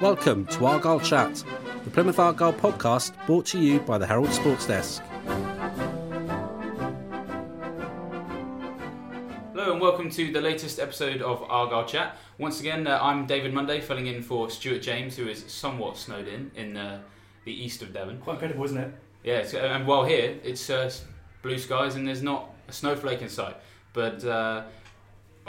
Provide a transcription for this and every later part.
Welcome to Argyle Chat, the Plymouth Argyle podcast brought to you by the Herald Sports Desk. Hello and welcome to the latest episode of Argyle Chat. Once again, uh, I'm David Monday, filling in for Stuart James, who is somewhat snowed in in uh, the east of Devon. Quite incredible, isn't it? Yeah, so, and while here, it's uh, blue skies and there's not a snowflake in sight. But uh,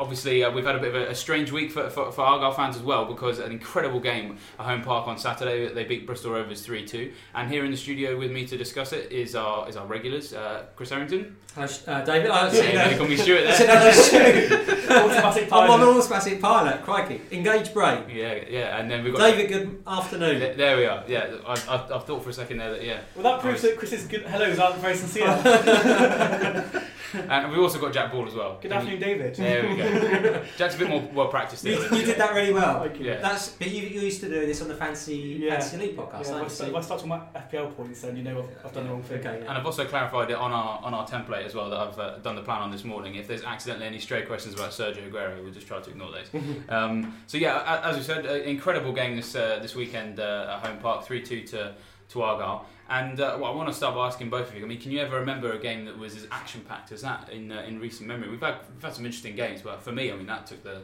obviously, uh, we've had a bit of a, a strange week for, for, for Argyle fans as well because an incredible game at Home Park on Saturday. They beat Bristol Rovers 3 2. And here in the studio with me to discuss it is our, is our regulars, uh, Chris Errington. Hello, uh, David. I Yeah, they call me Stuart I said there. hello, Stu. Automatic I'm on pilot. automatic pilot. Crikey, engage brain. Yeah, yeah, and then we've got. David, good afternoon. There, there we are. Yeah, I, I, I thought for a second there that yeah, Well, that proves that Chris's good hellos aren't very sincere. and we've also got Jak Ball as well. good afternoon, David. There we go. Jak's a bit more well practiced. You, you did that really well. Thank you. Yeah. That's but you, you used to do this on the Fancy Yeah. Fancy League podcast. Yeah, if, I aren't start, if you? I start talking about FPL points, then you know I've, I've done the wrong thing. Okay. And I've also clarified it on our on our template as well that I've uh, done the plan on this morning. If there's accidentally any stray questions about Sergio Aguero, we'll just try to ignore those. um, so yeah, as we said, uh, incredible game this uh, this weekend uh, at Home Park, three two to to Argyle. And uh, well, I want to start by asking both of you. I mean, can you ever remember a game that was as action packed as that in uh, in recent memory? We've had we've had some interesting games, but for me, I mean, that took the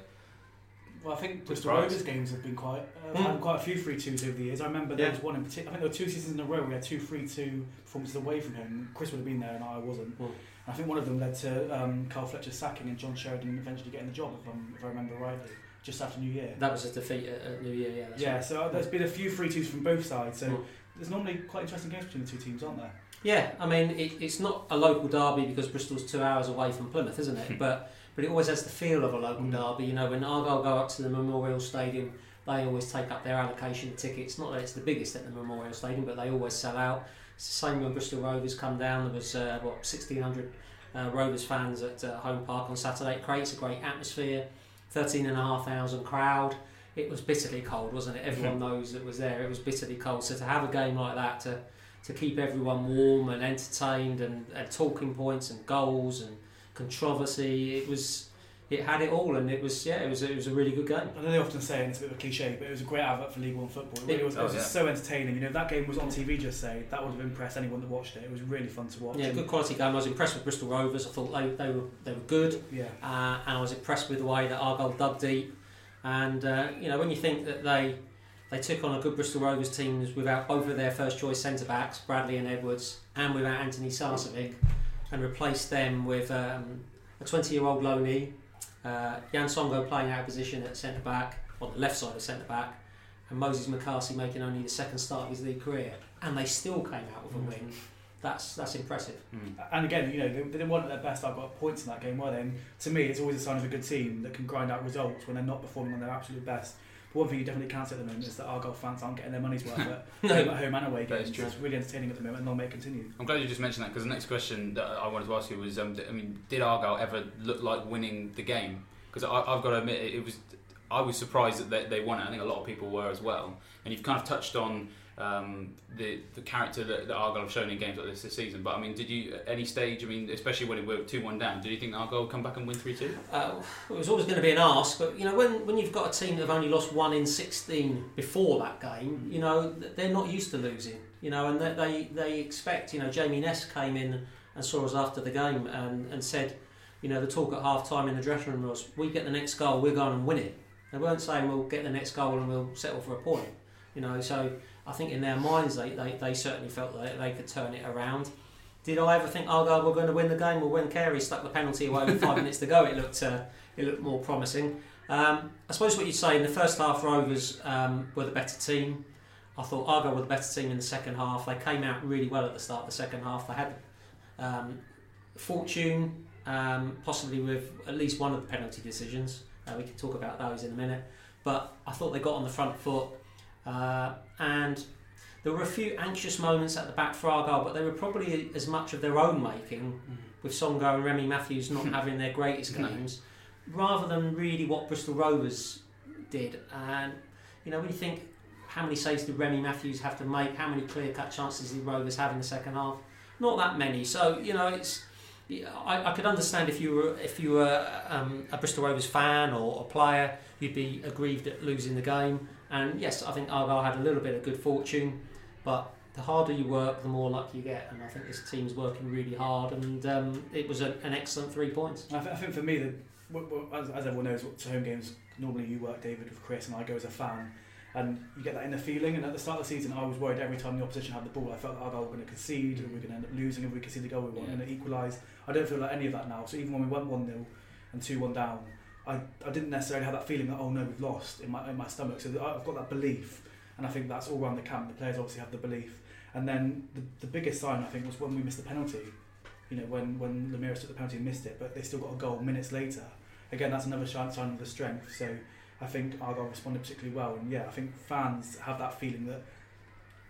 Well, I think Bristol Surprise. Rovers games have been quite. Uh, Hmm. had quite a few three twos over the years. I remember there Yeah. was one in particular. I think there were two seasons in a row where we had two three two performances away from him. Chris would have been there, and I wasn't. Hmm. I think one of them led to um, Carl Fletcher sacking and John Sheridan eventually getting the job, if, I'm, if I remember rightly, just after New Year. That was a defeat at, at New Year. Yeah. Yeah, right. so there's been a few free twos from both sides. So Mm. There's normally quite interesting games between the two teams, aren't there? Yeah, I mean, it, it's not a local derby because Bristol's two hours away from Plymouth, isn't it? but but it always has the feel of a local Mm. derby. You know, when Argyle go up to the Memorial Stadium, they always take up their allocation of tickets. Not that it's the biggest at the Memorial Stadium, but they always sell out. It's the same when Bristol Rovers come down. There was uh, what 1,600 uh, Rovers fans at uh, Home Park on Saturday. It creates a great atmosphere. 13,500 crowd. It was bitterly cold, wasn't it? Everyone knows that was there. It was bitterly cold. So to have a game like that to to keep everyone warm and entertained and, and talking points and goals and controversy. It was, it had it all, and it was yeah, it was it was a really good game. I know they often say, and it's a bit of a cliche, but it was a great advert for League One football. It, really It- was, it oh, was yeah. just so entertaining. You know, that game was on TV, just say that would have impressed anyone that watched it. It was really fun to watch. Yeah, good quality game. I was impressed with Bristol Rovers. I thought they, they were they were good, Yeah, uh, and I was impressed with the way that Argyle dug deep. And uh, you know when you think that they they took on a good Bristol Rovers team without both of their first choice centre backs, Bradley and Edwards, and without Antoni Sarcevic, and replaced them with um, a 20 year old loanee, uh, Yann Songo'o playing out of position at centre back, on the left side of centre back, and Moses McCarthy making only the second start of his league career, and they still came out with a win. That's that's impressive. mm. and again, you know, they, they want at their best. I've got points in that game, were they? And to me, it's always a sign of a good team that can grind out results when they're not performing on their absolute best. But one thing you definitely can't say at the moment is that Argyle fans aren't getting their money's worth at No. home, at home and away games. It's really entertaining at the moment, and they'll make it continue. I'm glad you just mentioned that because the next question that I wanted to ask you was, um, I mean, did Argyle ever look like winning the game? Because I've got to admit, it was. I was surprised that they, they won it. I think a lot of people were as well. And you've kind of touched on um, the the character that, that Argyle have shown in games like this this season. But I mean, did you at any stage? I mean, especially when it were two one down, did you think Argyle would come back and win three two? Uh, it was always going to be an ask, but you know when, when you've got a team that have only lost one in sixteen before that game, you know they're not used to losing. You know, and they they, they expect. You know, Jamie Ness came in and saw us after the game and, and said, you know, the talk at half time in the dressing room was, we get the next goal, we're going and win it. They weren't saying we'll get the next goal and we'll settle for a point. You know, so I think in their minds they, they, they certainly felt that they could turn it around. Did I ever think Argyle were going to win the game? Well, when Carey stuck the penalty away with five minutes to go, it looked uh, it looked more promising. Um, I suppose what you'd say in the first half, Rovers um, were the better team. I thought Argyle were the better team in the second half. They came out really well at the start of the second half. They had um, fortune, um, possibly with at least one of the penalty decisions. Uh, we can talk about those in a minute. But I thought they got on the front foot, uh, and there were a few anxious moments at the back for Argyle, but they were probably as much of their own making, with Songo'o and Remi Matthews not having their greatest games, rather than really what Bristol Rovers did. And you know, when you think how many saves did Remi Matthews have to make, how many clear-cut chances did Rovers have in the second half? Not that many. So you know, it's I, I could understand if you were if you were um, a Bristol Rovers fan or a player, you'd be aggrieved at losing the game. And yes, I think Argyle had a little bit of good fortune, but the harder you work, the more luck you get. And I think this team's working really hard, and um, it was a, an excellent three points. I, th- I think for me, the, w- w- as, as everyone knows, to home games normally you work David with Chris, and I go as a fan, and you get that inner feeling. And at the start of the season, I was worried every time the opposition had the ball. I felt that Argyle were going to concede, and we are going to end up losing if we concede the goal we want, Yeah. and equalise. I don't feel like any of that now. So even when we went one 0 and two one down, I, I didn't necessarily have that feeling that oh no we've lost in my in my stomach. So I've got that belief, and I think that's all around the camp. The players obviously have the belief. And then the, the biggest sign I think was when we missed the penalty. You know when when Lameiras took the penalty and missed it, but they still got a goal minutes later. Again, that's another sign sign of the strength. So I think Argyle responded particularly well, and yeah, I think fans have that feeling that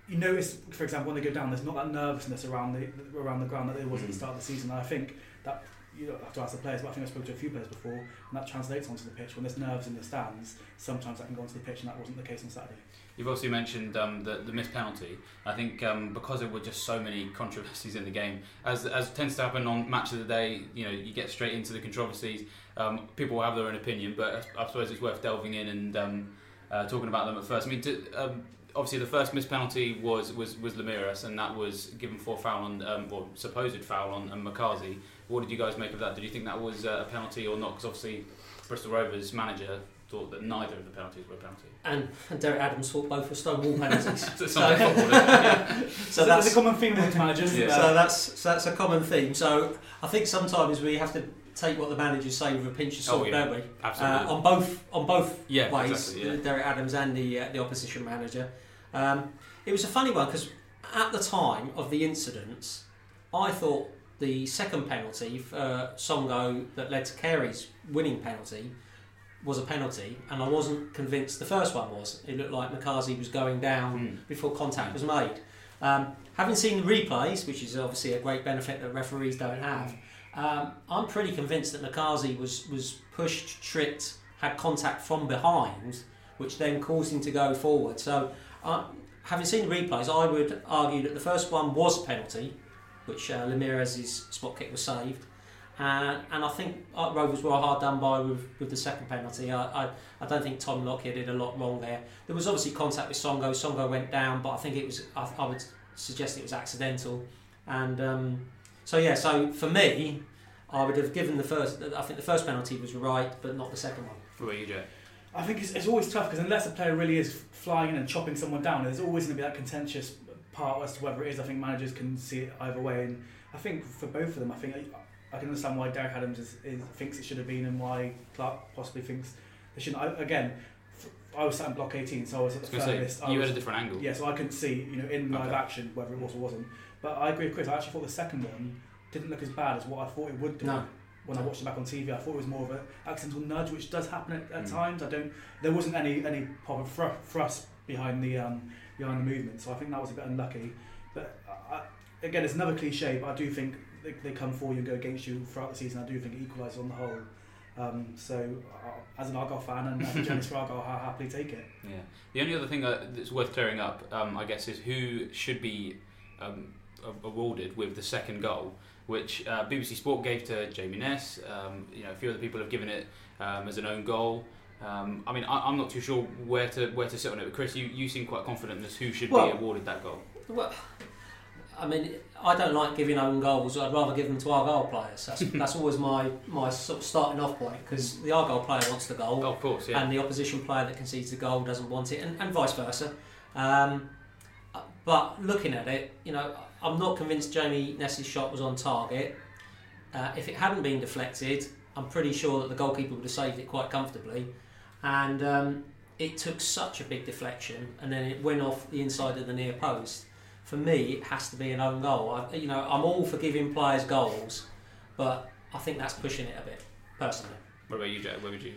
you notice, for example, when they go down, there's not that nervousness around the around the ground that there was at the Mm. start of the season. And I think that you have to ask the players, but I think I spoke to a few players before, and that translates onto the pitch. When there's nerves in the stands, sometimes that can go onto the pitch, and that wasn't the case on Saturday. You've also mentioned um, the, the missed penalty. I think um, because there were just so many controversies in the game, as, as tends to happen on Match of the Day, you know, you get straight into the controversies. Um, people have their own opinion, but I, suppose it's worth delving in and um, uh, talking about them at first. I mean, to, obviously the first missed penalty was was was Lameiras, and that was given for foul on um, or supposed foul on, on McCarthy. What did you guys make of that? Did you think that was uh, a penalty or not? Because obviously Bristol Rovers manager thought that neither of the penalties were a penalty. And, and Derek Adams thought both were Stonewall penalties. So it's not football, is it? Yeah. so there's that's a common theme with managers. Yeah. uh, So that's so that's a common theme. So I think sometimes we have to take what the managers say with a pinch of salt, Oh, yeah. don't we? Absolutely. Uh, on both on both Yeah, ways, exactly, yeah. Derek Adams and the uh, the opposition manager. Um, it was a funny one because at the time of the incidents, I thought the second penalty for uh, Songo'o that led to Carey's winning penalty was a penalty, and I wasn't convinced the first one was. It looked like McCarthy was going down Mm. before contact was made. Um, having seen the replays, which is obviously a great benefit that referees don't have, um, I'm pretty convinced that McCarthy was, was pushed, tripped, had contact from behind, which then caused him to go forward. So, uh, having seen the replays, I would argue that the first one was a penalty, which uh, Lameiras's spot kick was saved. Uh, and I think uh, Rovers were hard done by with, with the second penalty. I, I, I don't think Tom Lockyer did a lot wrong there. There was obviously contact with Songo'o. Songo'o went down, but I think it was. I, I would suggest it was accidental. And um, so yeah, so for me, I would have given the first. I think the first penalty was right, but not the second one. What about you, Joe? I think it's, it's always tough because unless a player really is flying in and chopping someone down, there's always going to be that contentious part as to whether it is. I think managers can see it either way, and I think for both of them, I think I, I can understand why Derek Adams is, is, thinks it should have been and why Clarke possibly thinks they shouldn't. I, again, f- I was sat in block 18, so I was at the furthest. you was, had a different angle. yeah, so I couldn't see, you know, in live Okay. action whether it was or wasn't. But I agree with Chris. I actually thought the second one didn't look as bad as what I thought it would do. No. When I watched it back on TV, I thought it was more of an accidental nudge, which does happen at, at Mm. times. I don't. There wasn't any any proper thr- thrust behind the um, behind the movement, so I think that was a bit unlucky. But I, again, it's another cliche, but I do think they, they come for you and go against you throughout the season. I do think it equalises on the whole. Um, so, uh, as an Argyle fan and as a journalist for Argyle, I happily take it. Yeah. The only other thing uh, that's worth clearing up, um, I guess, is who should be um, awarded with the second goal, which uh, BBC Sport gave to Jamie Ness. Um, you know, a few other people have given it um, as an own goal. Um, I mean, I, I'm not too sure where to where to sit on it. But Chris, you, you seem quite confident as who should Well- be awarded that goal. Well, I mean, I don't like giving own goals. I'd rather give them to our goal players. That's, that's always my, my sort of starting off point because the our goal player wants the goal. Oh, of course, yeah. and the opposition player that concedes the goal doesn't want it, and, and vice versa. Um, but looking at it, you know, I'm not convinced Jamie Ness's shot was on target. Uh, if it hadn't been deflected, I'm pretty sure that the goalkeeper would have saved it quite comfortably. And um, it took such a big deflection, and then it went off the inside of the near post. For me, it has to be an own goal. I, you know, I'm all for giving players goals, but I think that's pushing it a bit, personally. What about you, Joe? Where would you?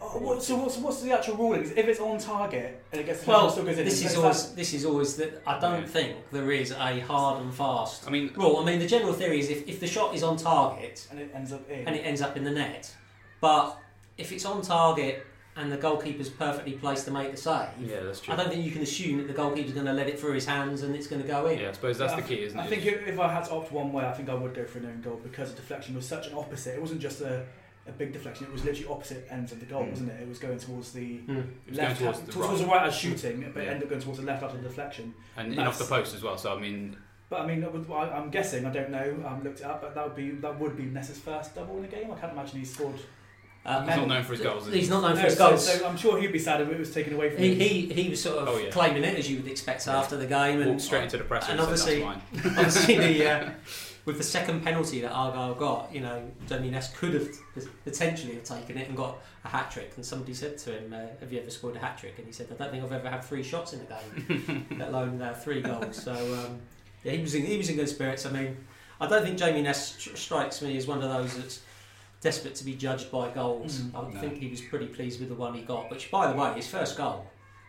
Oh, what, so what's, what's the actual ruling? If it's on target and it gets the Well, still goes in, this is like always this is always that I don't Yeah. think there is a hard and fast I mean, rule. I mean, the general theory is if, if the shot is on target and it ends up in. and it ends up in the net, but if it's on target and the goalkeeper's perfectly placed to make the save, yeah, that's true. I don't think you can assume that the goalkeeper's going to let it through his hands and it's going to go in. Yeah, I suppose that's I the key, isn't I it? I think if, if I had to opt one way, I think I would go for an own goal because the deflection was such an opposite. It wasn't just a, a big deflection; it was literally opposite ends of the goal, Mm. wasn't it? It was going towards the. It was left, towards hand- the towards right. the right as shooting, but it Yeah. ended up going towards the left after the deflection. and in off the post as well. So I mean, But I mean, I would- I- I'm guessing I don't know. I haven't looked it up, but that would be that would be Ness's first double in a game. I can't imagine he scored. Uh, he's not known for his goals. Is he? He's not known for his so, goals. so I'm sure he'd be sad if it was taken away from he, him. he, he was sort of Oh, yeah. claiming it as you would expect Yeah. after the game, and Walked straight into the presser and and, said, obviously- "That's mine." obviously the uh, with the second penalty that Argyle got, you know, Jamie Ness could have potentially have taken it and got a hat trick. And somebody said to him, uh, "Have you ever scored a hat trick?" And he said, "I don't think I've ever had three shots in a game, let alone uh, three goals." So um, yeah, he was in, he was in good spirits. I mean, I don't think Jamie Ness stri- strikes me as one of those that's desperate to be judged by goals. Mm, I no. think he was pretty pleased with the one he got, which, by the way, his first goal.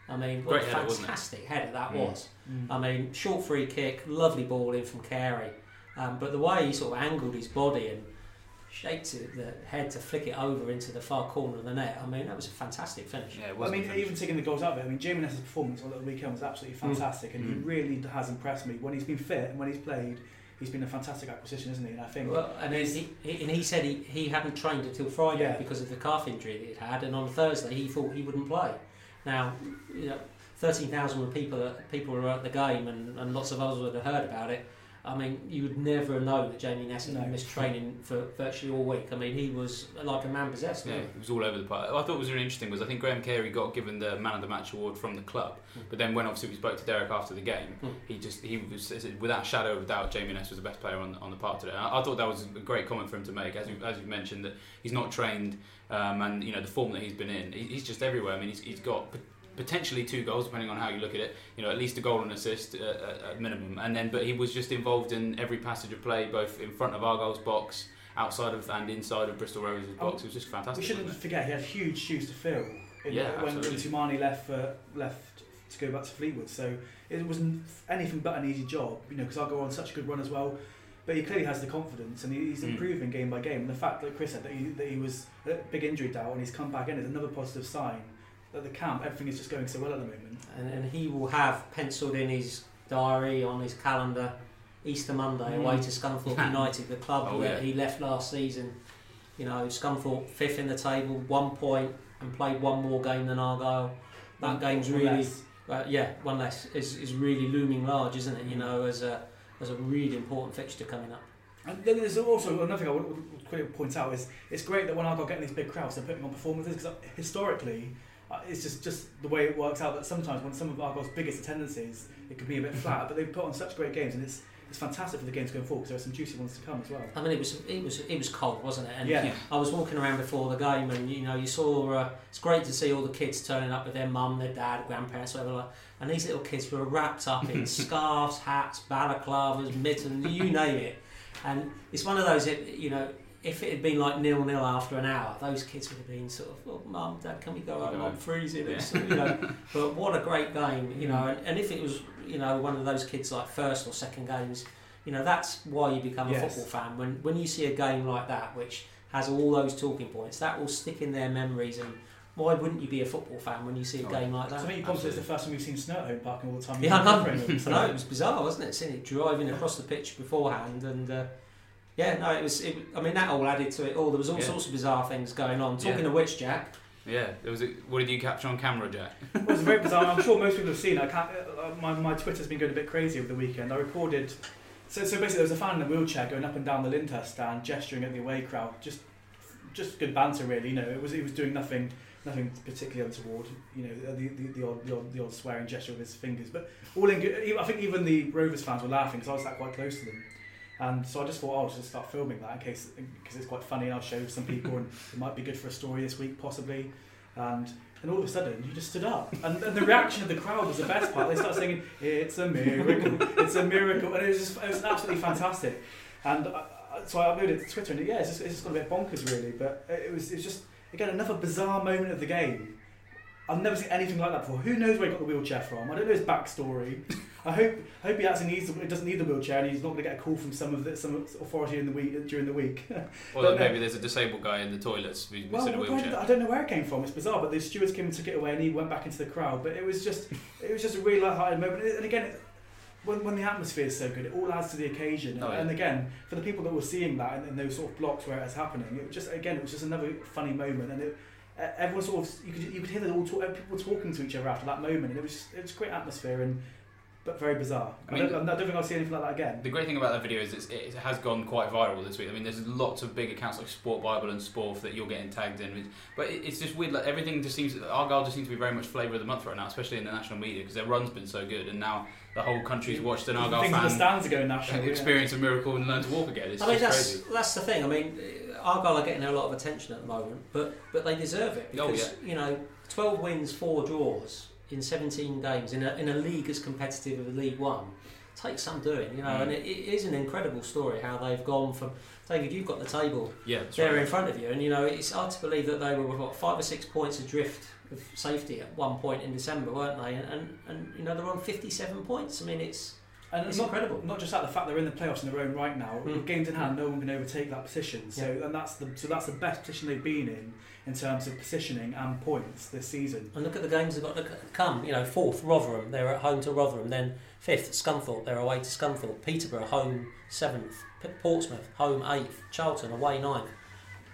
I mean, what Great a header, fantastic header that Mm. was. Mm. I mean, short free kick, lovely ball in from Carey. Um, but the way he sort of angled his body and shaped it, the head to flick it over into the far corner of the net, I mean, that was a fantastic finish. Yeah, it I mean, even taking the goals out of it, I mean, Jamie Ness's performance on the weekend was absolutely Mm. fantastic, and Mm. he really has impressed me. When he's been fit and when he's played, he's been a fantastic acquisition, isn't he? And I think Well, and, he, he, and he said he, he hadn't trained until Friday Yeah. because of the calf injury that he'd had, and on Thursday he thought he wouldn't play. Now, you know, 13,000 people, people were at the game, and, and lots of others would have heard about it. I mean, you would never have known that Jamie Ness had No. missed training for virtually all week. I mean, he was like a man possessed. Yeah, wasn't was all over the place. I thought it was really interesting was I think Graham Carey got given the man of the match award from the club, Mm. but then when obviously we spoke to Derek after the game, Mm. he just he was without a shadow of a doubt Jamie Ness was the best player on on the park today. I, I thought that was a great comment for him to make, as you as you mentioned that he's not trained um, and you know the form that he's been in, he, he's just everywhere. I mean, he's, he's got. Potentially two goals, depending on how you look at it. You know, at least a goal and assist uh, at, at minimum. And then, but he was just involved in every passage of play, both in front of Argyle's box, outside of and inside of Bristol Rovers' Oh, box. It was just fantastic. we shouldn't forget he had huge shoes to fill. In, Yeah, when. Toumani left for, left to go back to Fleetwood, so it wasn't anything but an easy job. You know, because Argyle on such a good run as well. But he clearly has the confidence, and he- he's Mm. improving game by game. And the fact that Chris said that he, that he was a big injury doubt and he's come back in is another positive sign that the camp everything is just going so well at the moment. And, and he will have penciled in his diary on his calendar Easter Monday Mm. away to Scunthorpe United, the club Oh, that yeah. he left last season. You know, Scunthorpe fifth in the table, one point, and played one more game than Argyle. That One- game's one really, uh, yeah, one less is, is really looming large, isn't it? You know, as a as a really important fixture coming up. And then there's also another thing I would, would quickly point out is it's great that when Argyle getting these big crowds, they're putting on performances because historically, it's just just the way it works out that sometimes when some of Argyle's biggest attendances, it can be a bit flat, but they've put on such great games and it's it's fantastic for the games going forward because there are some juicy ones to come as well. I mean, it was it was it was cold, wasn't it? And Yeah. I was walking around before the game, and you know, you saw. Uh, it's great to see all the kids turning up with their mum, their dad, grandparents, whatever. Like, and these little kids were wrapped up in scarves, hats, balaclavas, mittens, you name it. And it's one of those, you know, if it had been like nil nil after an hour, those kids would have been sort of, oh, mum, dad, can we go home? I'm freezing. Yeah. It's, you know, but what a great game, you know. And, and if it was, you know, one of those kids like first or second games, you know, that's why you become a Yes. football fan. When when you see a game like that, which has all those talking points, that will stick in their memories. And why wouldn't you be a football fan when you see a Oh, game like So I that? think you commented it's the first time we've seen snow at home parking all the time. Yeah, I know. Covering them, so- I know it was bizarre, wasn't it? Seeing it driving across the pitch beforehand, and uh, yeah, no, it was. It, I mean, that all added to it all. There was all Yeah. sorts of bizarre things going on. Talking Yeah. of which, Jak, Yeah, it was. A, what did you capture on camera, Jak? It was very bizarre. I'm sure most people have seen. it. I can't. Uh, my my Twitter's been going a bit crazy over the weekend. I recorded. So so basically, there was a fan in a wheelchair going up and down the Lyndhurst stand, gesturing at the away crowd. Just just good banter, really. You know, it was he was doing nothing nothing particularly untoward. You know, the the, the, odd, the odd the odd swearing gesture with his fingers, but all in good. I think even the Rovers fans were laughing because I was sat quite close to them. And so I just thought, oh, I'll just start filming that in case because it's quite funny and I'll show some people and it might be good for a story this week possibly. And and all of a sudden you just stood up and, and the reaction of the crowd was the best part. They started singing, "It's a miracle, it's a miracle," and it was just it was absolutely fantastic. And I, I- so I uploaded it to Twitter and yeah, it's just, it's just got a bit bonkers really. But it was it's just again, another bizarre moment of the game. I've never seen anything like that before. Who knows where he got the wheelchair from? I don't know his backstory. I hope I hope he actually needs the, doesn't need the wheelchair and he's not going to get a call from some of the, some authority in the week during the week. Or that uh, maybe there's a disabled guy in the toilets who's well, in a wheelchair. I don't know where it came from. It's bizarre, but the stewards came and took it away, and he went back into the crowd. But it was just, it was just a really light-hearted moment. And again, it, when, when the atmosphere is so good, it all adds to the occasion. Oh, yeah. And again, for the people that were seeing that in, in those sort of blocks where it was happening, it was just again, it was just another funny moment, and it, everyone sort of you could you could hear them all talk, people talking to each other after that moment, and it was just, it was great atmosphere and but very bizarre. I I, mean- don't, I don't think I'll see anything like that again. The great thing about that video is it's, it has gone quite viral this week. I mean, there's lots of big accounts like Sport Bible and Sporf that you're getting tagged in. But it's just weird. Like everything just seems Argyle just seems to be very much flavour of the month right now, especially in the national media because their run's been so good, and now the whole country's watched an Argyle Things in the fan stands are going national. yeah. experience a miracle and learn to walk again. It's I mean, just that's crazy. that's the thing. I mean, Argyle are getting a lot of attention at the moment, but but they deserve it Oh, because you know, twelve wins, four draws in seventeen games in a in a league as competitive as League One takes some doing, you know. Mm. And it, it is an incredible story how they've gone from. David, you've got the table Yeah, there right. in front of you, and you know it's hard to believe that they were what five or six points adrift of safety at one point in December, weren't they? And and, and you know they're on fifty-seven points. I mean, it's And It's not, incredible. Not just that, the fact they're in the playoffs in their own right now. Mm. With games in hand, no one can overtake that position. So, and that's the so that's the best position they've been in in terms of positioning and points this season. And look at the games they've got to come. You know, fourth Rotherham, they're at home to Rotherham. Then fifth Scunthorpe, they're away to Scunthorpe. Peterborough home seventh. P- Portsmouth home eighth. Charlton away ninth.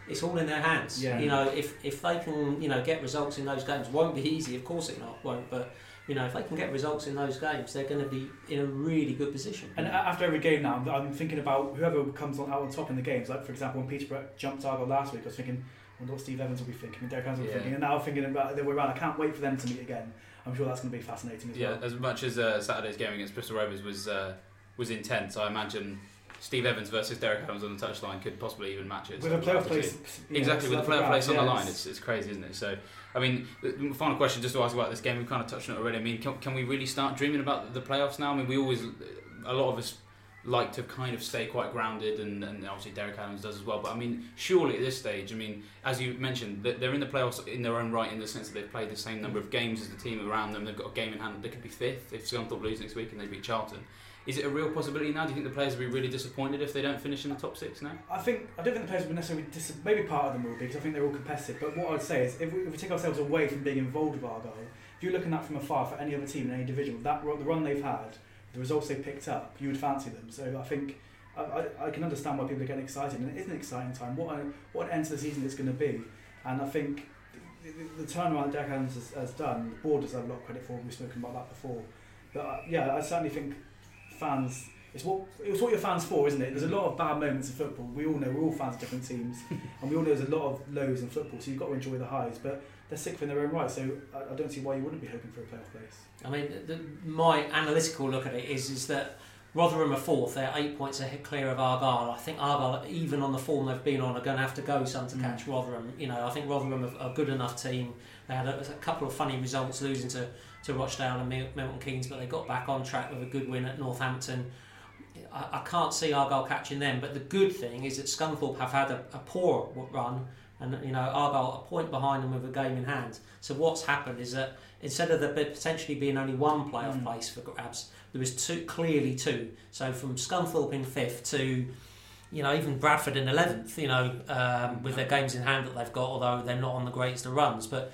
It's all in their hands. Yeah. You know, if if they can, you know, get results in those games, won't be easy. Of course, it not won't. But you know, if they can get results in those games, they're going to be in a really good position. And after every game now, I'm- thinking about whoever comes on out on top in the games. Like for example, when Peterborough jumped Argyle last week, I was thinking, wonder what Steve Evans will be thinking, and Derek Evans will be Yeah. thinking. And now I'm thinking about the way around. I can't wait for them to meet again. I'm sure that's going to be fascinating as Yeah, well. Yeah, as much as uh, Saturday's game against Bristol Rovers was uh, was intense, I imagine Steve Evans versus Derek Evans on the touchline could possibly even match it. With a playoff we'll have to place, know, Exactly, with the still playoff place on the line, it's, it's crazy, isn't it? So, I mean, final question just to ask about this game, we've kind of touched on it already. I mean, can, can we really start dreaming about the playoffs now? I mean, we always, a lot of us like to kind of stay quite grounded, and, and obviously Derek Adams does as well. But I mean, surely at this stage, I mean, as you mentioned, they're in the playoffs in their own right in the sense that they've played the same number of games as the team around them. They've got a game in hand. They could be fifth if Scunthorpe lose next week and they beat Charlton. Is it a real possibility now? Do you think the players will be really disappointed if they don't finish in the top six now? I think I don't think the players will necessarily dis- maybe part of them will be because I think they're all competitive. But what I'd say is if we, if we take ourselves away from being involved with Argyle, if you're looking at from afar for any other team in any division, that the run they've had, the results they've picked up, you would fancy them. So I think I, I, I can understand why people are getting excited, and it is an exciting time. What a, what an end to the season it's going to be, and I think the, the, the turnaround that Derek Adams has, has done, the board deserve a lot of credit for. We've spoken about that before, but uh, yeah, I certainly think fans. It's what it's what you're fans for, isn't it? There's a lot of bad moments in football. We all know we're all fans of different teams, and we all know there's a lot of lows in football. So you've got to enjoy the highs, but they're sixth in their own right. So I, I don't see why you wouldn't be hoping for a playoff place. I mean, the, my analytical look at it is is that Rotherham are fourth. They're eight points ahead clear of Argyle. I think Argyle, even on the form they've been on, are going to have to go some to Mm. catch Rotherham. You know, I think Rotherham are a good enough team. They had a, a couple of funny results, losing to, to Rochdale and Mil- Milton Keynes, but they got back on track with a good win at Northampton. I, I can't see Argyle catching them, but the good thing is that Scunthorpe have had a, a poor run, and you know Argyle a point behind them with a game in hand. So what's happened is that instead of there potentially being only one playoff Mm. place for grabs, there was two, clearly two. So from Scunthorpe in fifth to, you know, even Bradford in eleventh. You know, um, with their games in hand that they've got, although they're not on the greatest of runs, but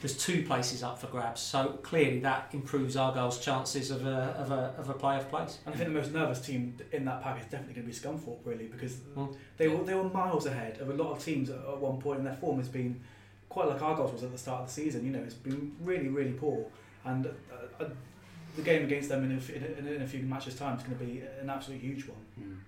there's two places up for grabs. So clearly that improves Argyle's chances of a of a of a playoff place. And I think the most nervous team in that pack is definitely going to be Scunthorpe, really, because Mm. they were they were miles ahead of a lot of teams at, at one point, and their form has been quite like Argyle's was at the start of the season. You know, it's been really really poor, and uh, uh, the game against them in a, f- in a, in a few matches' time is going to be an absolute huge one.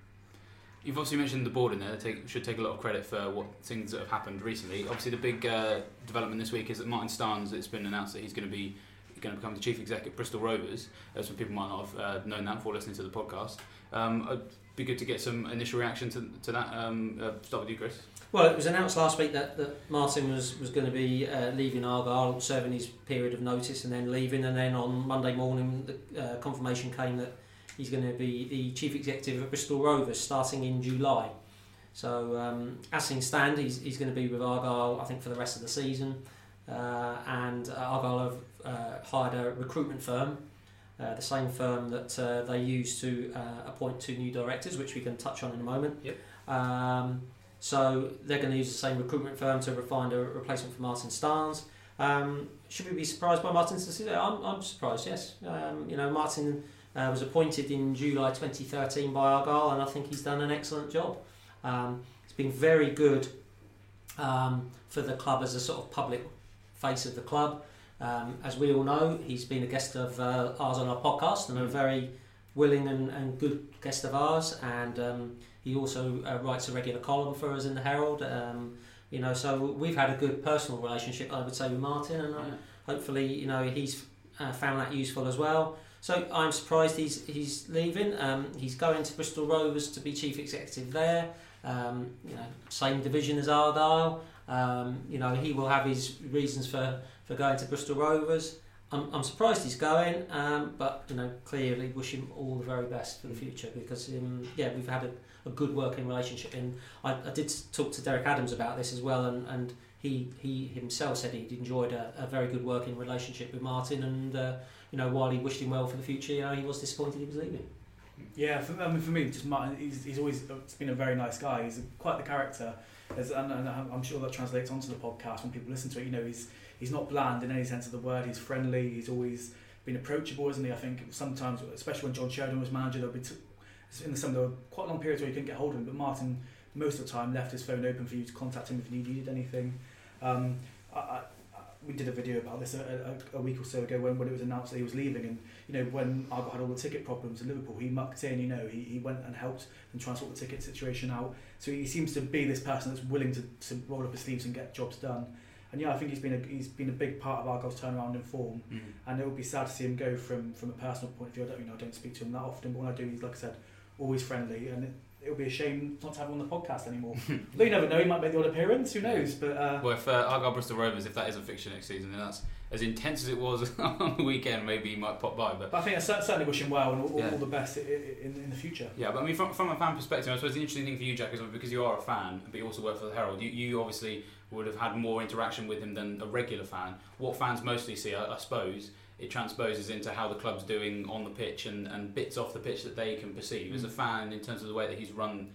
You've obviously mentioned the board in there. They take, should take a lot of credit for what things that have happened recently. Obviously, the big uh, development this week is that Martin Starnes. It's been announced that he's going to be going to become the chief exec at Bristol Rovers. Uh, some people might not have uh, known that before listening to the podcast. Um, it'd be good to get some initial reaction to, to that. Um, uh, start with you, Chris. Well, it was announced last week that, that Martin was, was going to be uh, leaving Argyle, serving his period of notice and then leaving. And then on Monday morning, the uh, confirmation came that he's going to be the chief executive of Bristol Rovers starting in July. So um, as things stand, he's, he's going to be with Argyle, I think, for the rest of the season. Uh, and uh, Argyle have uh, hired a recruitment firm, uh, the same firm that uh, they use to uh, appoint two new directors, which we can touch on in a moment. Yep. Um, so they're going to use the same recruitment firm to find a replacement for Martin Starnes. Um, should we be surprised by Martin's decision? I'm, I'm surprised, yes. Um, you know, Martin uh, was appointed in July 2013 by Argyle, and I think he's done an excellent job. Um, he's been very good um, for the club as a sort of public face of the club. Um, as we all know, he's been a guest of uh, ours on our podcast and a very willing and, and good guest of ours. And um, he also uh, writes a regular column for us in the Herald. Um, you know, so we've had a good personal relationship, I would say, with Martin, and uh, hopefully, you know, he's uh, found that useful as well. So I'm surprised he's he's leaving. Um, he's going to Bristol Rovers to be chief executive there. Um, you know, same division as Argyle. Um, you know, he will have his reasons for, for going to Bristol Rovers. I'm, I'm surprised he's going, um, but you know, clearly wish him all the very best for the future because um, yeah, we've had a, a good working relationship. And I, I did talk to Derek Adams about this as well, and, and he he himself said he'd enjoyed a, a very good working relationship with Martin, and uh, you know, while he wished him well for the future, you know, he was disappointed he was leaving. Yeah, for, I mean, for me, just Martin, he's, he's always been a very nice guy. He's quite the character, As, and, and I'm sure that translates onto the podcast when people listen to it. You know, he's he's not bland in any sense of the word. He's friendly. He's always been approachable, isn't he? I think sometimes, especially when John Sheridan was manager, there'll be t- in the summer there were quite long periods where you couldn't get hold of him. But Martin, most of the time, left his phone open for you to contact him if you needed anything. Um, I, I, we did a video about this a, a, a week or so ago when, when it was announced that he was leaving and you know when Argyle had all the ticket problems in Liverpool he mucked in you know he, he went and helped and try and sort the ticket situation out. So he seems to be this person that's willing to, to roll up his sleeves and get jobs done. And yeah I think he's been a, he's been a big part of Argyle's turnaround in form. Mm. and it would be sad to see him go from from a personal point of view. I don't you know I don't speak to him that often but when I do he's like I said always friendly. And it, it would be a shame not to have him on the podcast anymore though you never know he might make the odd appearance who knows but uh, Well, if uh, Argyle Bristol Rovers, if that is a fixture next season, then that's as intense as it was on the weekend. Maybe he might pop by, but But I think I cer- certainly wish him well and all, Yeah. all the best i- i- in, in the future. Yeah, but I mean, from, from a fan perspective, I suppose the interesting thing for you, Jak, is because you are a fan, but you also work for the Herald. You, you obviously would have had more interaction with him than a regular fan. What fans mostly see, I, I suppose, it transposes into how the club's doing on the pitch and, and bits off the pitch that they can perceive. As a fan, in terms of the way that he's run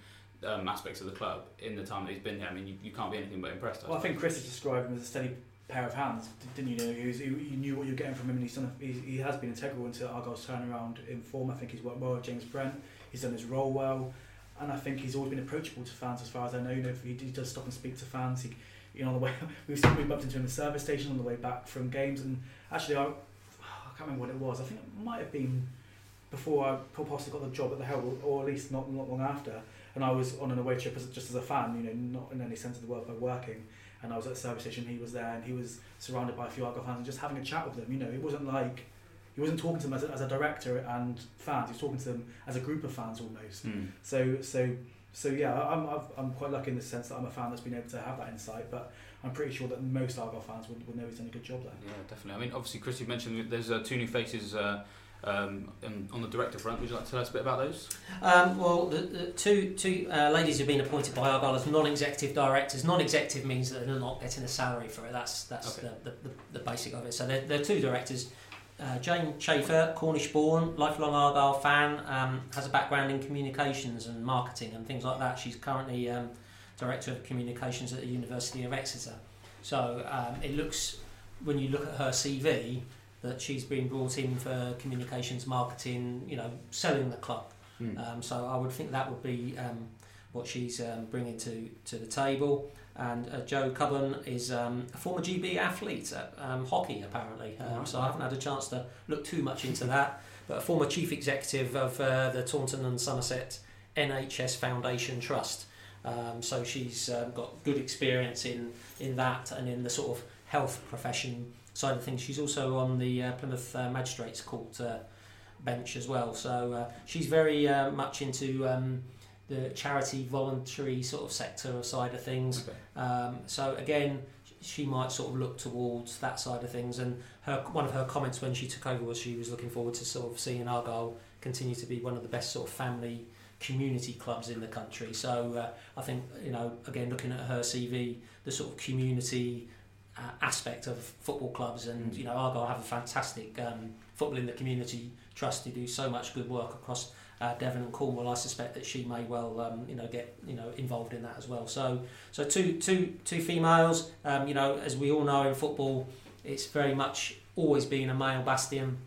um, aspects of the club in the time that he's been here, I mean, you, you can't be anything but impressed. I Well, I think. Chris has described him as a steady pair of hands, didn't you? know, he, was, he, you knew what you were getting from him, and he's done. A, he, he has been integral into Argyle's turnaround in form. I think he's worked well with James Brent. He's done his role well, and I think he's always been approachable to fans, as far as I know. You know, he, he does stop and speak to fans. He, you know, on the way we've seen we bumped into him in the service station on the way back from games, and actually, I can't remember what it was. I think it might have been before I possibly got the job at the Herald, or at least not not long after. And I was on an away trip as, just as a fan, you know, not in any sense of the word, but working. And I was at the service station. He was there, and he was surrounded by a few Argyle fans, and just having a chat with them. You know, it wasn't like he wasn't talking to them as a, as a director and fans. He was talking to them as a group of fans almost. Mm. So so so yeah, I'm I've, I'm quite lucky in the sense that I'm a fan that's been able to have that insight. But I'm pretty sure that most Argyle fans would, would know he's done a good job there. Yeah, definitely. I mean, obviously, Chris, you mentioned there's uh, two new faces uh, um, on, on the director front. Would you like to tell us a bit about those? Um, well, the, the two two uh, ladies have been appointed by Argyle as non-executive directors. Non-executive means that they're not getting a salary for it. That's that's Okay. the, the, the, the basic of it. So they're, they're two directors. Uh, Jane Chafer, Cornish-born, lifelong Argyle fan, um, has a background in communications and marketing and things like that. She's currently um, director of communications at the University of Exeter. So um, it looks, when you look at her CV, that she's been brought in for communications, marketing, you know, selling the club. Hmm. Um, so I would think that would be um, what she's um, bringing to, to the table. And uh, Joe Cubban is um, a former GB athlete at um, hockey, apparently. Um, Alright. So I haven't had a chance to look too much into that. But a former chief executive of uh, the Taunton and Somerset NHS Foundation Trust. Um, so she's um, got good experience in, in that and in the sort of health profession side of things. She's also on the uh, Plymouth uh, Magistrates Court uh, bench as well. So uh, she's very uh, much into um, the charity, voluntary sort of sector side of things. Okay. Um, so again, she might sort of look towards that side of things. And her one of her comments when she took over was she was looking forward to sort of seeing Argyle continue to be one of the best sort of family community clubs in the country. So uh, I think you know again looking at her CV, the sort of community uh, aspect of football clubs, and you know Argyle have a fantastic um, football in the community trust who do so much good work across. Uh, Devon and Cornwall, I suspect that she may well, um, you know, get you know involved in that as well. So, so two, two, two females. Um, you know, as we all know in football, it's very much always been a male bastion.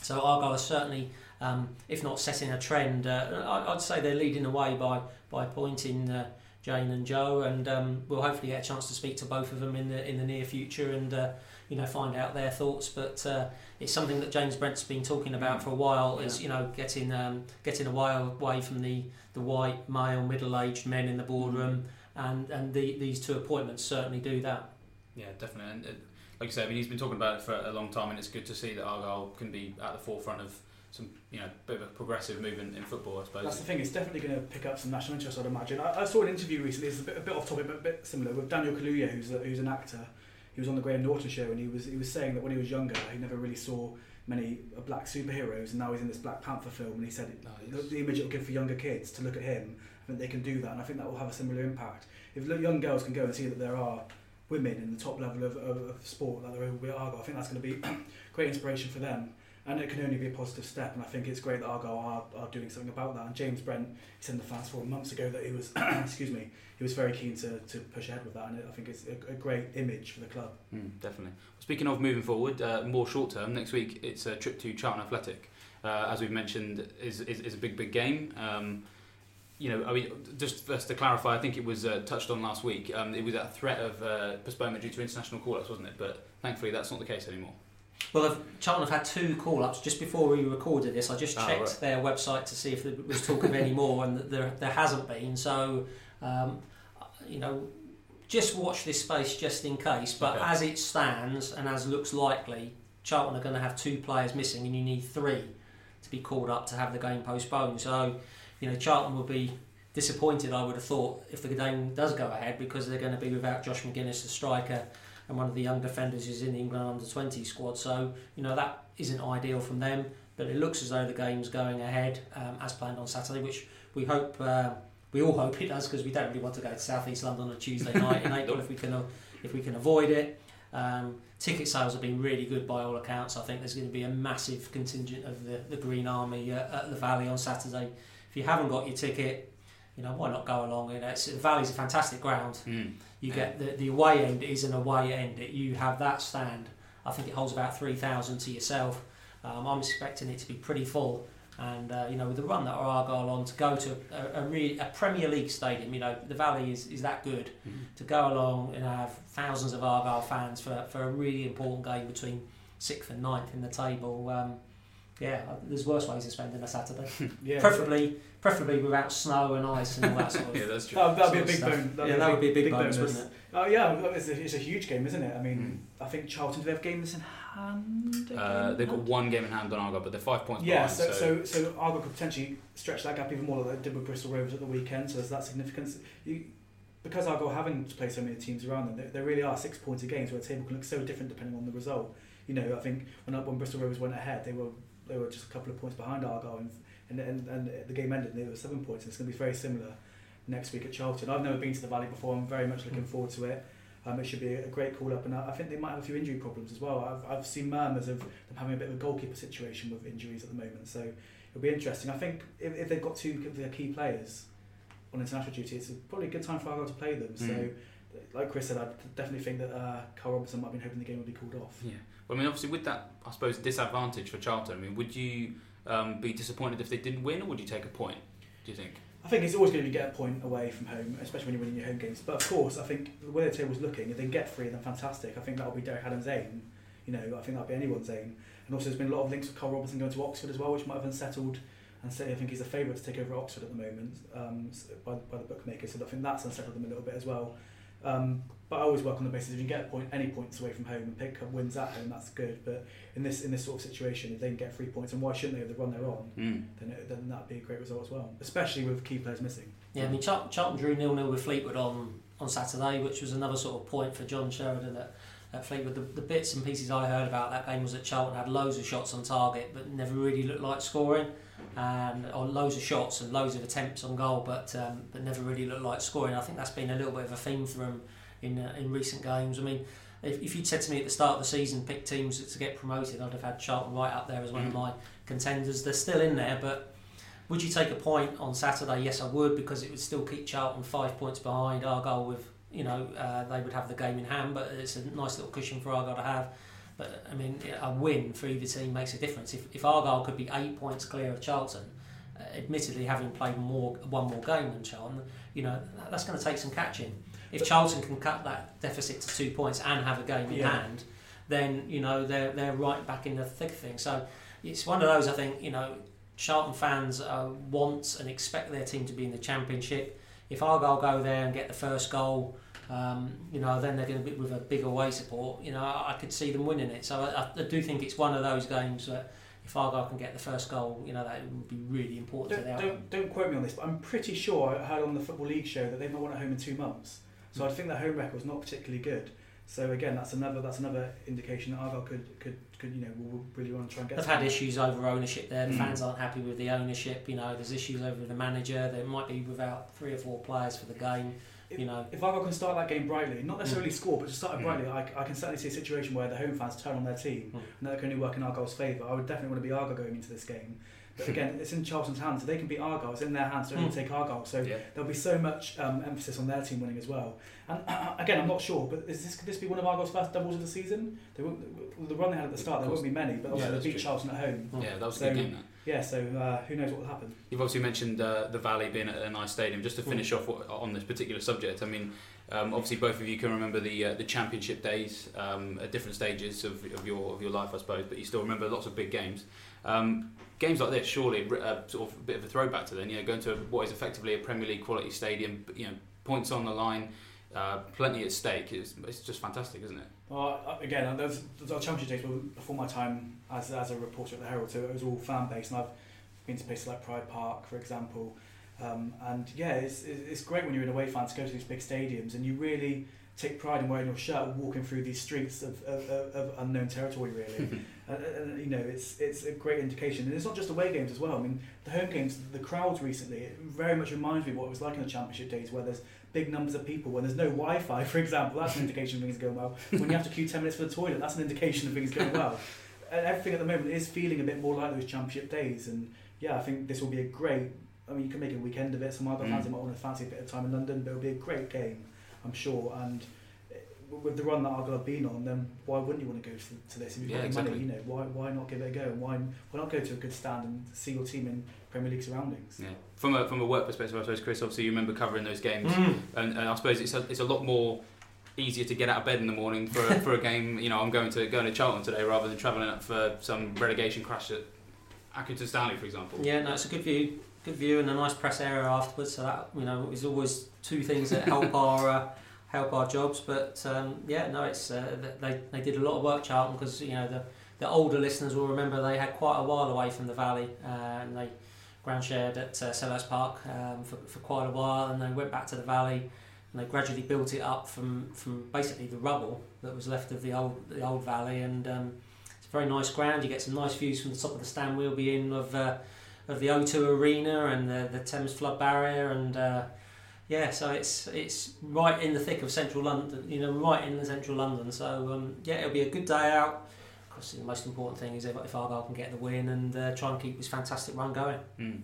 So Argyle is certainly, um, if not setting a trend, uh, I'd say they're leading the way by by appointing uh, Jane and Joe, and um, we'll hopefully get a chance to speak to both of them in the in the near future and uh, you know find out their thoughts. But uh, it's something that James Brent's been talking about for a while. Is you know getting um, getting away away from the the white male middle aged men in the boardroom, and and the, these two appointments certainly do that. Yeah, definitely. And it, like you said, I mean, he's been talking about it for a long time, and it's good to see that Argyle can be at the forefront of some, you know, bit of a progressive movement in football. I suppose. That's the thing. It's definitely going to pick up some national interest. I'd imagine. I, I saw an interview recently. It's a bit, a bit off topic, but a bit similar with Daniel Kaluuya, who's a, who's an actor. He was on the Graham Norton show, and he was he was saying that when he was younger, he never really saw many uh, black superheroes, and now he's in this Black Panther film, and he said the, the image it'll give for younger kids to look at him. I think they can do that, and I think that will have a similar impact. If young girls can go and see that there are women in the top level of, of, of sport like there Argyle, I think that's going to be great inspiration for them. And it can only be a positive step, and I think it's great that Argyle are, are doing something about that. And James Brent, said in the Fast Four months ago that he was, excuse me, he was very keen to, to push ahead with that, and I think it's a, a great image for the club. Mm, definitely. Speaking of moving forward, uh, more short term, next week it's a trip to Charlton Athletic. Uh, as we've mentioned, is, is, is a big, big game. Um, you know, I mean, just first to clarify, I think it was uh, touched on last week. Um, it was a threat of uh, postponement due to international call-ups, wasn't it? But thankfully, that's not the case anymore. Well, Charlton have had two call-ups just before we recorded this. I just Oh, checked right. their website to see if there was talk of any more, and there there hasn't been. So, um, you know, just watch this space just in case. But Okay. as it stands and as looks likely, Charlton are going to have two players missing, and you need three to be called up to have the game postponed. So, you know, Charlton will be disappointed. I would have thought if the game does go ahead because they're going to be without Josh Magennis, the striker, and one of the young defenders is in the England under 20 squad. So, you know, that isn't ideal from them. But it looks as though the game's going ahead um, as planned on Saturday, which we hope, uh, we all hope it does because we don't really want to go to South East London on a Tuesday night in April if we can, if we can avoid it. Um, ticket sales have been really good by all accounts. I think there's going to be a massive contingent of the, the Green Army uh, at the Valley on Saturday. If you haven't got your ticket, you know why not go along? You know, it's, the Valley's a fantastic ground. Mm. You get the, the away end is an away end. It, you have that stand. I think it holds about three thousand to yourself. Um, I'm expecting it to be pretty full. And uh, you know, with the run that are Argyle on to go to a, a, re- a Premier League stadium, you know, the Valley is, is that good to go along and have thousands of Argyle fans for, for a really important game between sixth and ninth in the table. Um, yeah, there's worse ways of spending a Saturday. Yeah, preferably, preferably without snow and ice and all that sort of. Stuff. Yeah, that's true. That, that'd be a big stuff. bone. that'd yeah, that would be a big, bonus, bonus. wouldn't it? Oh yeah, it's a, it's a huge game, isn't it? I mean, I think Charlton do they have games in hand? Uh, they've got one game in hand on Argyle, but they're five points Yeah, behind. so, so so Argyle could potentially stretch that gap even more like they did with Bristol Rovers at the weekend. So there's that significance. You, because Argyle having to play so many teams around them, there, there really are six points of games where the table can look so different depending on the result. You know, I think when when Bristol Rovers went ahead, they were they were just a couple of points behind Argyle, and and, and, and the game ended and they were seven points. And it's going to be very similar next week at Charlton. I've never been to the Valley before. I'm very much looking forward to it. Um, it should be a great call up, and I I think they might have a few injury problems as well. I've, I've seen murmurs of them having a bit of a goalkeeper situation with injuries at the moment, so it'll be interesting. I think if, if they've got two of their key players on international duty, it's probably a good time for Argyle to play them. So, Mm. Like Chris said, I definitely think that uh, Karl Robinson might have been hoping the game would be called off. Yeah. Well, I mean, obviously, with that, I suppose, disadvantage for Charlton, I mean, would you um, be disappointed if they didn't win, or would you take a point, do you think? I think it's always going to be get a point away from home, especially when you're winning your home games. But of course, I think the way the table's looking, if they can get three, then fantastic. I think that'll be Derek Adams' aim. You know, I think that'll be anyone's aim. And also, there's been a lot of links with Karl Robinson going to Oxford as well, which might have unsettled. And say, I think he's a favourite to take over Oxford at the moment um, by, by the bookmakers. So I think that's unsettled them a little bit as well. Um, but I always work on the basis if you can get a point, any points away from home and pick up wins at home, that's good. But in this in this sort of situation, if they can get three points, and why shouldn't they with the run they're on, Mm. then it, then that'd be a great result as well. Especially with key players missing. Yeah, I mean, Char- Charlton drew nil nil with Fleetwood on, on Saturday, which was another sort of point for John Sheridan at, at Fleetwood. The, the bits and pieces I heard about that game was that Charlton had loads of shots on target, but never really looked like scoring, and or loads of shots and loads of attempts on goal, but um, but never really looked like scoring. I think that's been a little bit of a theme for them in uh, in recent games. I mean. If, if you'd said to me at the start of the season, pick teams to get promoted, I'd have had Charlton right up there as one of my contenders. They're still in there, but would you take a point on Saturday? Yes, I would because it would still keep Charlton five points behind Argyle. With you know uh, they would have the game in hand, but it's a nice little cushion for Argyle to have. But I mean, a win for either team makes a difference. If, if Argyle could be eight points clear of Charlton, uh, admittedly having played more one more game than Charlton, you know that's going to take some catching. If Charlton can cut that deficit to two points and have a game in Yeah. hand, then you know they're they're right back in the thick of things. So it's one of those I think you know Charlton fans uh, want and expect their team to be in the championship. If Argyle go there and get the first goal, um, you know, then they're going to be with a big away support. You know, I, I could see them winning it. So I, I do think it's one of those games that if Argyle can get the first goal, you know, that would be really important Don't, to their don't, don't quote me on this, but I'm pretty sure I heard on the Football League show that they've not won at home in two months. So I think their home record is not particularly good. So again, that's another that's another indication that Argyle could could, could you know will really want to try and get. They've had issues over ownership there. The Mm. fans aren't happy with the ownership. You know, there's issues over the manager. They might be without three or four players for the game. If, You know, if Argyle can start that game brightly, not necessarily Mm. score, but just start it Mm. brightly, I, I can certainly see a situation where the home fans turn on their team Mm. and that can only work in Argyle's favour. I would definitely want to be Argyle going into this game. But again, it's in Charlton's hands, so they can beat Argyle. It's in their hands to only Mm. take Argyle. So Yeah. there'll be so much um, emphasis on their team winning as well. And again, I'm not sure, but is this could this be one of Argyle's first doubles of the season? They won't, the run they had at the start, there won't be many, but Yeah, obviously that's they beat true. Charlton at home. Yeah, that was a good game. That. Yeah, so uh, who knows what will happen? You've obviously mentioned uh, the Valley being a, a nice stadium. Just to finish off what, on this particular subject, I mean, um, obviously both of you can remember the uh, the championship days um, at different stages of, of your of your life, I suppose. But you still remember lots of big games. Um, games like this, surely, uh, sort of a bit of a throwback to then. You know, going to what is effectively a Premier League quality stadium. You know, points on the line, uh, plenty at stake. It's, it's just fantastic, isn't it? Well, uh, again, those, those our championship days were before my time as, as a reporter at the Herald, so it was all fan based, and I've been to places like Pride Park, for example, um, and yeah, it's, it's great when you're an away fan to go to these big stadiums, and you really take pride in wearing your shirt and walking through these streets of, of, of, of unknown territory, really. and, and you know, it's it's a great indication, and it's not just away games as well. I mean, the home games, the crowds recently, it very much reminds me of what it was like in the championship days, where there's big numbers of people. When there's no Wi-Fi, for example, that's an indication of things going well. When you have to queue ten minutes for the toilet, that's an indication of things going well. And everything at the moment is feeling a bit more like those championship days, and yeah, I think this will be a great. I mean, you can make a weekend of it. Some other fans Mm. might want to fancy a bit of time in London, but it'll be a great game, I'm sure. And with the run that Argyle have been on, then why wouldn't you want to go to, to this? If you've Yeah, got the exactly. money, you know, why why not give it a go? And why why not go to a good stand and see your team in Premier League surroundings? Yeah. From a from a work perspective, I suppose, Chris. Obviously, you remember covering those games. Mm. and, and I suppose it's a, it's a lot more easier to get out of bed in the morning for a, for a game. You know, I'm going to going to Charlton today rather than travelling up for some relegation crash at Accrington Stanley, for example. Yeah, no, it's a good view, good view, and a nice press area afterwards. So that you know is always two things that help our uh, help our jobs. But um, yeah, no, it's uh, they they did a lot of work, Charlton, because you know the the older listeners will remember they had quite a while away from the valley, uh, and they ground shared at uh, Selhurst Park um, for for quite a while, and they went back to the valley. And they gradually built it up from, from basically the rubble that was left of the old the old valley, and um, it's a very nice ground. You get some nice views from the top of the stand we'll be in of uh, of the O2 Arena and the, the Thames Flood Barrier, and uh, yeah, so it's it's right in the thick of central London, you know, right in the central London. So um, yeah, it'll be a good day out. Of course, the most important thing is if, Argyle can get the win and uh, try and keep this fantastic run going. Mm.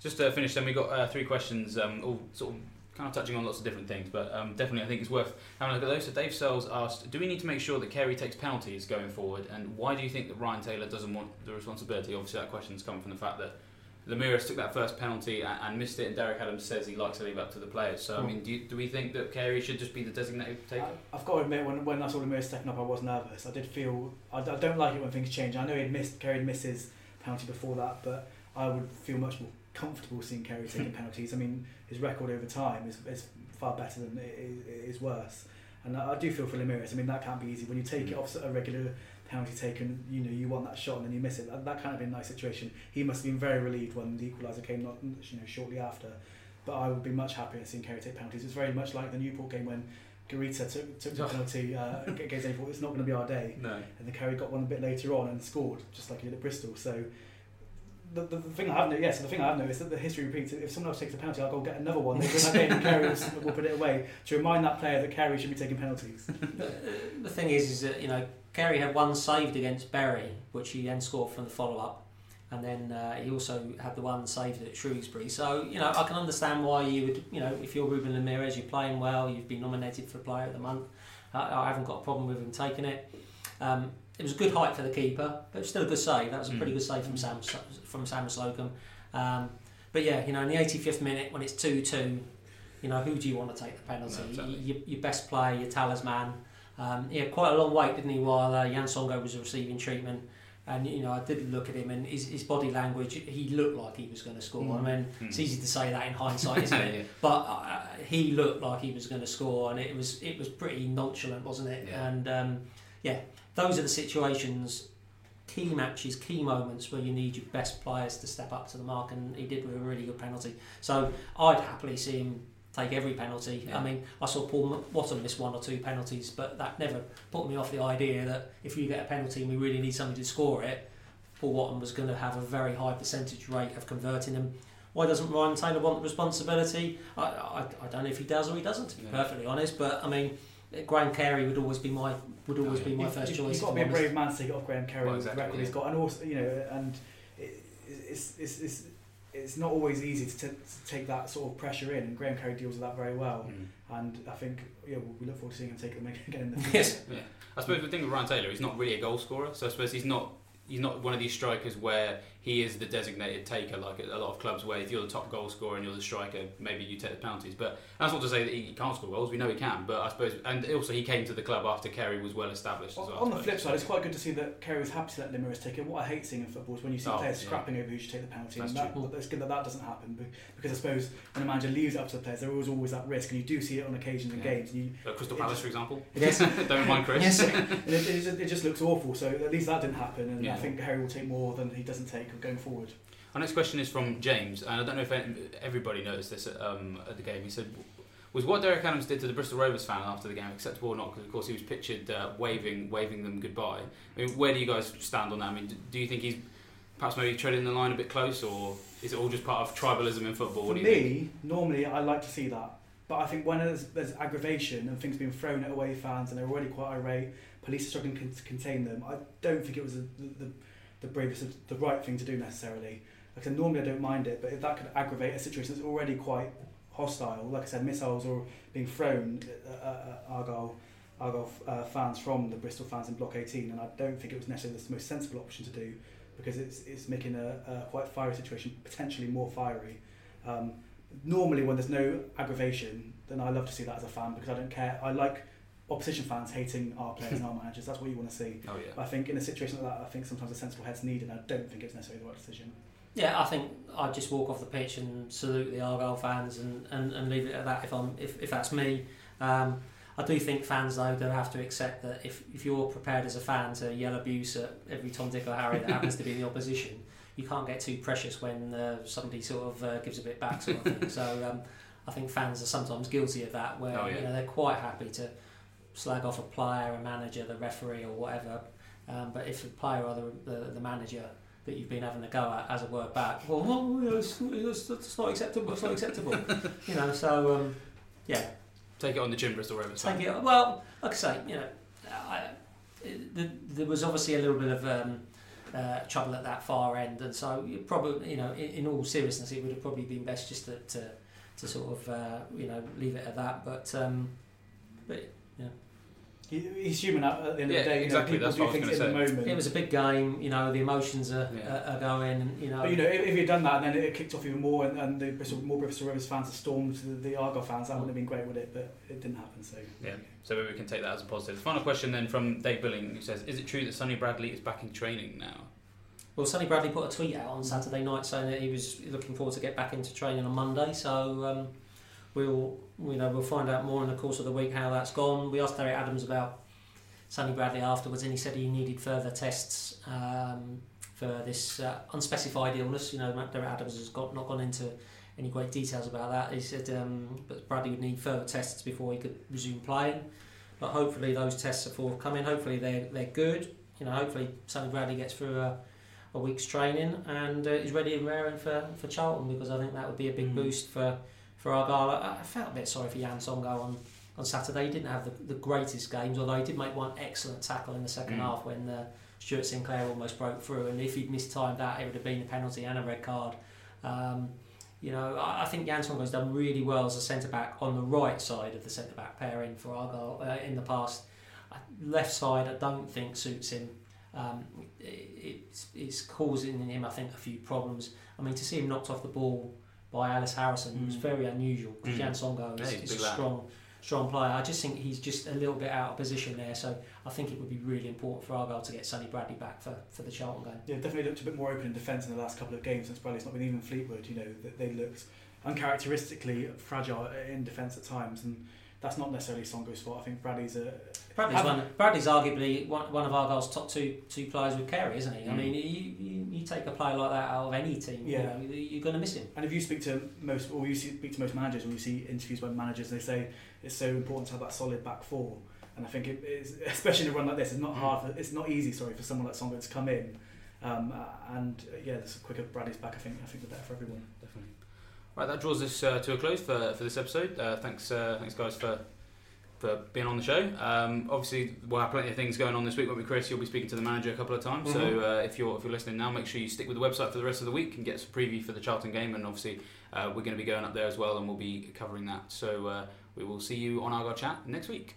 Just to finish, then we got uh, three questions, um, all sort of kind of touching on lots of different things, but um, definitely I think it's worth having a look at those. So Dave Sells asked, "Do we need to make sure that Carey takes penalties going forward, and why do you think that Ryan Taylor doesn't want the responsibility?" Obviously, that question's come from the fact that Lameiras took that first penalty and, and missed it, and Derek Adams says he likes to leave it up to the players. So, I Mm. mean, do, you, do we think that Carey should just be the designated taker? I, I've got to admit, when, when I saw Lameiras stepping up, I was nervous. I did feel I don't like it when things change. I know he'd missed Carey missed his penalty before that, but I would feel much more comfortable seeing Carey taking penalties. I mean, his record over time is, is far better than it is, it is worse. And I, I do feel for Lameiras. I mean, that can't be easy when you take it off a regular penalty taken. You know, you want that shot and then you miss it. That, that can't have been a nice situation. He must have been very relieved when the equaliser came, not you know, shortly after. But I would be much happier seeing Carey take penalties. It's very much like the Newport game when Garita took, took the penalty uh, against April. It's not going to be our day. No. And then Carey got one a bit later on and scored, just like he did at Bristol. So the, the, the thing I have noticed, yes, the thing I have noticed that the history repeats. If someone else takes a penalty, I'll go get another one. They win that game and Carey will, will put it away to remind that player that Carey should be taking penalties. the, the thing is, is that you know Carey had one saved against Bury, which he then scored from the follow up, and then uh, he also had the one saved at Shrewsbury. So you know I can understand why you would, you know, if you're Ruben Lameiras, you're playing well, you've been nominated for Player of the Month. I, I haven't got a problem with him taking it. Um, it was a good height for the keeper, but it was still a good save. That was a pretty good save from Sam from Sam Slocombe. Um, but yeah, you know, in the 85th minute when it's two-two, you know, who do you want to take the penalty? No, exactly. your, your best player, your talisman. Um, he had quite a long wait, didn't he, while uh, Yann Songo'o was receiving treatment. And you know, I did look at him, and his, his body language. He looked like he was going to score. Mm. I mean, it's easy to say that in hindsight, isn't it? Yeah. But uh, he looked like he was going to score, and it was it was pretty nonchalant, wasn't it? Yeah. And um, yeah, those are the situations, key matches, key moments where you need your best players to step up to the mark, and he did with a really good penalty. So I'd happily see him take every penalty. Yeah. I mean, I saw Paul Wotton miss one or two penalties, but that never put me off the idea that if you get a penalty and we really need somebody to score it, Paul Wotton was going to have a very high percentage rate of converting them. Why doesn't Ryan Taylor want the responsibility? I, I, I don't know if he does or he doesn't, to be Yeah. perfectly honest. But I mean, Graham Carey would always be my would always be my You've- first you've, choice. You've got to be a I'm honest. brave man to take it off Graham Carey Well, with the exactly, record he's got, and also you know, and it, it's, it's, it's, it's not always easy to, t- to take that sort of pressure in, and Graham Carey deals with that very well. Mm. And I think yeah, we- we look forward to seeing him take them again in the future. Yes. Yeah, I suppose the thing with Ryan Taylor, he's not really a goal scorer. So I suppose he's not he's not one of these strikers where he is the designated taker, like a lot of clubs where if you're the top goal scorer and you're the striker, maybe you take the penalties. But that's not to say that he can't score goals. We know he can. But I suppose, and also he came to the club after Carey was well established as well. on the flip side, it's quite good to see that Carey was happy to let Lameiras take it. What I hate seeing in football is when you see Oh, players yeah. scrapping over who should take the penalty. That's and that, true. it's good that that doesn't happen because I suppose when a manager leaves it up to the players, there is always that risk, and you do see it on occasions in Yeah. games. And you, Uh, Crystal Palace, just- for example. Yes. Don't mind Chris. Yes. and it, it, just, it just looks awful. So at least that didn't happen, and Yeah. I think Harry will take more than he doesn't take going forward. Our next question is from James, and I don't know if everybody noticed this at, um, at the game. He said, "Was what Derek Adams did to the Bristol Rovers fan after the game acceptable or not?" Because of course he was pictured uh, waving, waving them goodbye. I mean, where do you guys stand on that? I mean, do, you think he's perhaps maybe treading the line a bit close, or is it all just part of tribalism in football? For you think? me, normally I like to see that, but I think when there's, there's aggravation and things being thrown at away fans and they're already quite irate, police are struggling to contain them. I don't think it was the, the, the bravest, the right thing to do necessarily. Like I said, normally I don't mind it, but if that could aggravate a situation that's already quite hostile, like I said, missiles or being thrown at, at, at Argyle, Argyle uh, fans from the Bristol fans in Block 18, and I don't think it was necessarily the most sensible option to do because it's, it's making a, a quite fiery situation potentially more fiery. Um, normally, when there's no aggravation, then I love to see that as a fan because I don't care. I like opposition fans hating our players and our managers. That's what you want to see. Oh yeah. But I think in a situation like that, I think sometimes a sensible head's needed, and I don't think it's necessarily the right decision. Yeah, I think I'd just walk off the pitch and salute the Argyle fans and, and, and leave it at that if I'm if, if that's me. Um, I do think fans though don't have to accept that if, if you're prepared as a fan to yell abuse at every Tom, Dick or Harry that happens to be in the opposition, you can't get too precious when uh, somebody sort of uh, gives a bit back sort of thing. So um, I think fans are sometimes guilty of that where Oh, yeah. you know they're quite happy to slag off a player, a manager, the referee or whatever. Um, but if the player or the, the, the manager that you've been having a go at as a word back. Well, well it's, it's, not acceptable. It's not acceptable. you know, so um, yeah, Take it on the chin, Bristol Rovers. take it. Well, like I say, you know, I, it, the, there was obviously a little bit of um, uh, trouble at that far end, and so you probably, you know, in, in all seriousness, it would have probably been best just to to, to sort of uh, you know leave it at that. But um, but He, he's human at, at the end Yeah, of the day. exactly, know, that's people what do I was things in gonna the moment. it was a big game. You know, the emotions are, Yeah. are, are going. And, you know, But you know, if, if he'd done that, and then it kicked off even more, and, and the Bristol, more Bristol Rovers fans had stormed the, the Argyle fans. That wouldn't have been great, would it? But it didn't happen. So Yeah. So maybe we can take that as a positive. Final question then from Dave Billing, who says, "Is it true that Sonny Bradley is back in training now?" Well, Sonny Bradley put a tweet out on Saturday night saying that he was looking forward to get back into training on Monday. So um, we'll, you know, we'll find out more in the course of the week how that's gone. We asked Derek Adams about Sonny Bradley afterwards, and he said he needed further tests um, for this uh, unspecified illness. You know, Derek Adams has got not gone into any great details about that. He said um, but Bradley would need further tests before he could resume playing. But hopefully those tests are forthcoming. Hopefully they're they're good. You know, hopefully Sonny Bradley gets through a, a week's training and uh, is ready and raring for, for Charlton because I think that would be a big Mm. boost for for Argyle. I, felt a bit sorry for Yann Songo'o on on Saturday. He didn't have the, the greatest games, although he did make one excellent tackle in the second Mm. half when uh, Stuart Sinclair almost broke through. And if he'd mistimed that, it would have been a penalty and a red card. Um, you know, I, I think Jan Songo's done really well as a centre back on the right side of the centre back pairing for Argyle uh, in the past. Left side, I don't think suits him. Um, it, it's, it's causing him, I think, a few problems. I mean, to see him knocked off the ball by Ellis Harrison was Mm. very unusual because Mm. Yann Songo'o is, he's a is a lad. strong, strong player. I just think he's just a little bit out of position there. So I think it would be really important for Argyle to get Sonny Bradley back for, for the Charlton game. Yeah, definitely looked a bit more open in defence in the last couple of games since Bradley's not been even Fleetwood. You know, they looked uncharacteristically fragile in defence at times, and that's not necessarily Songo's fault. I think Bradley's a Bradley's, one, Bradley's arguably one, one of Argyle's top two two players with Carey, isn't he? I Mm. mean, you, you, you take a player like that out of any team, Yeah. you know, you're going to miss him. And if you speak to most, or you speak to most managers, or you see interviews by managers, they say it's so important to have that solid back four. And I think it is, especially in a run like this, it's not hard. For, it's not easy. Sorry for someone like Songo'o to come in. Um, and uh, yeah, the quicker Bradley's back, I think I think the better for everyone. Definitely. Right, that draws us uh, to a close for, for this episode. Uh, thanks, uh, thanks guys for for being on the show. Um, obviously, we'll have plenty of things going on this week. Won't we, Chris? You'll be speaking to the manager a couple of times. So Mhm. uh, if you're if you're listening now, make sure you stick with the website for the rest of the week and get some preview for the Charlton game. And obviously, uh, we're going to be going up there as well, and we'll be covering that. So uh, we will see you on Argyle Chat next week.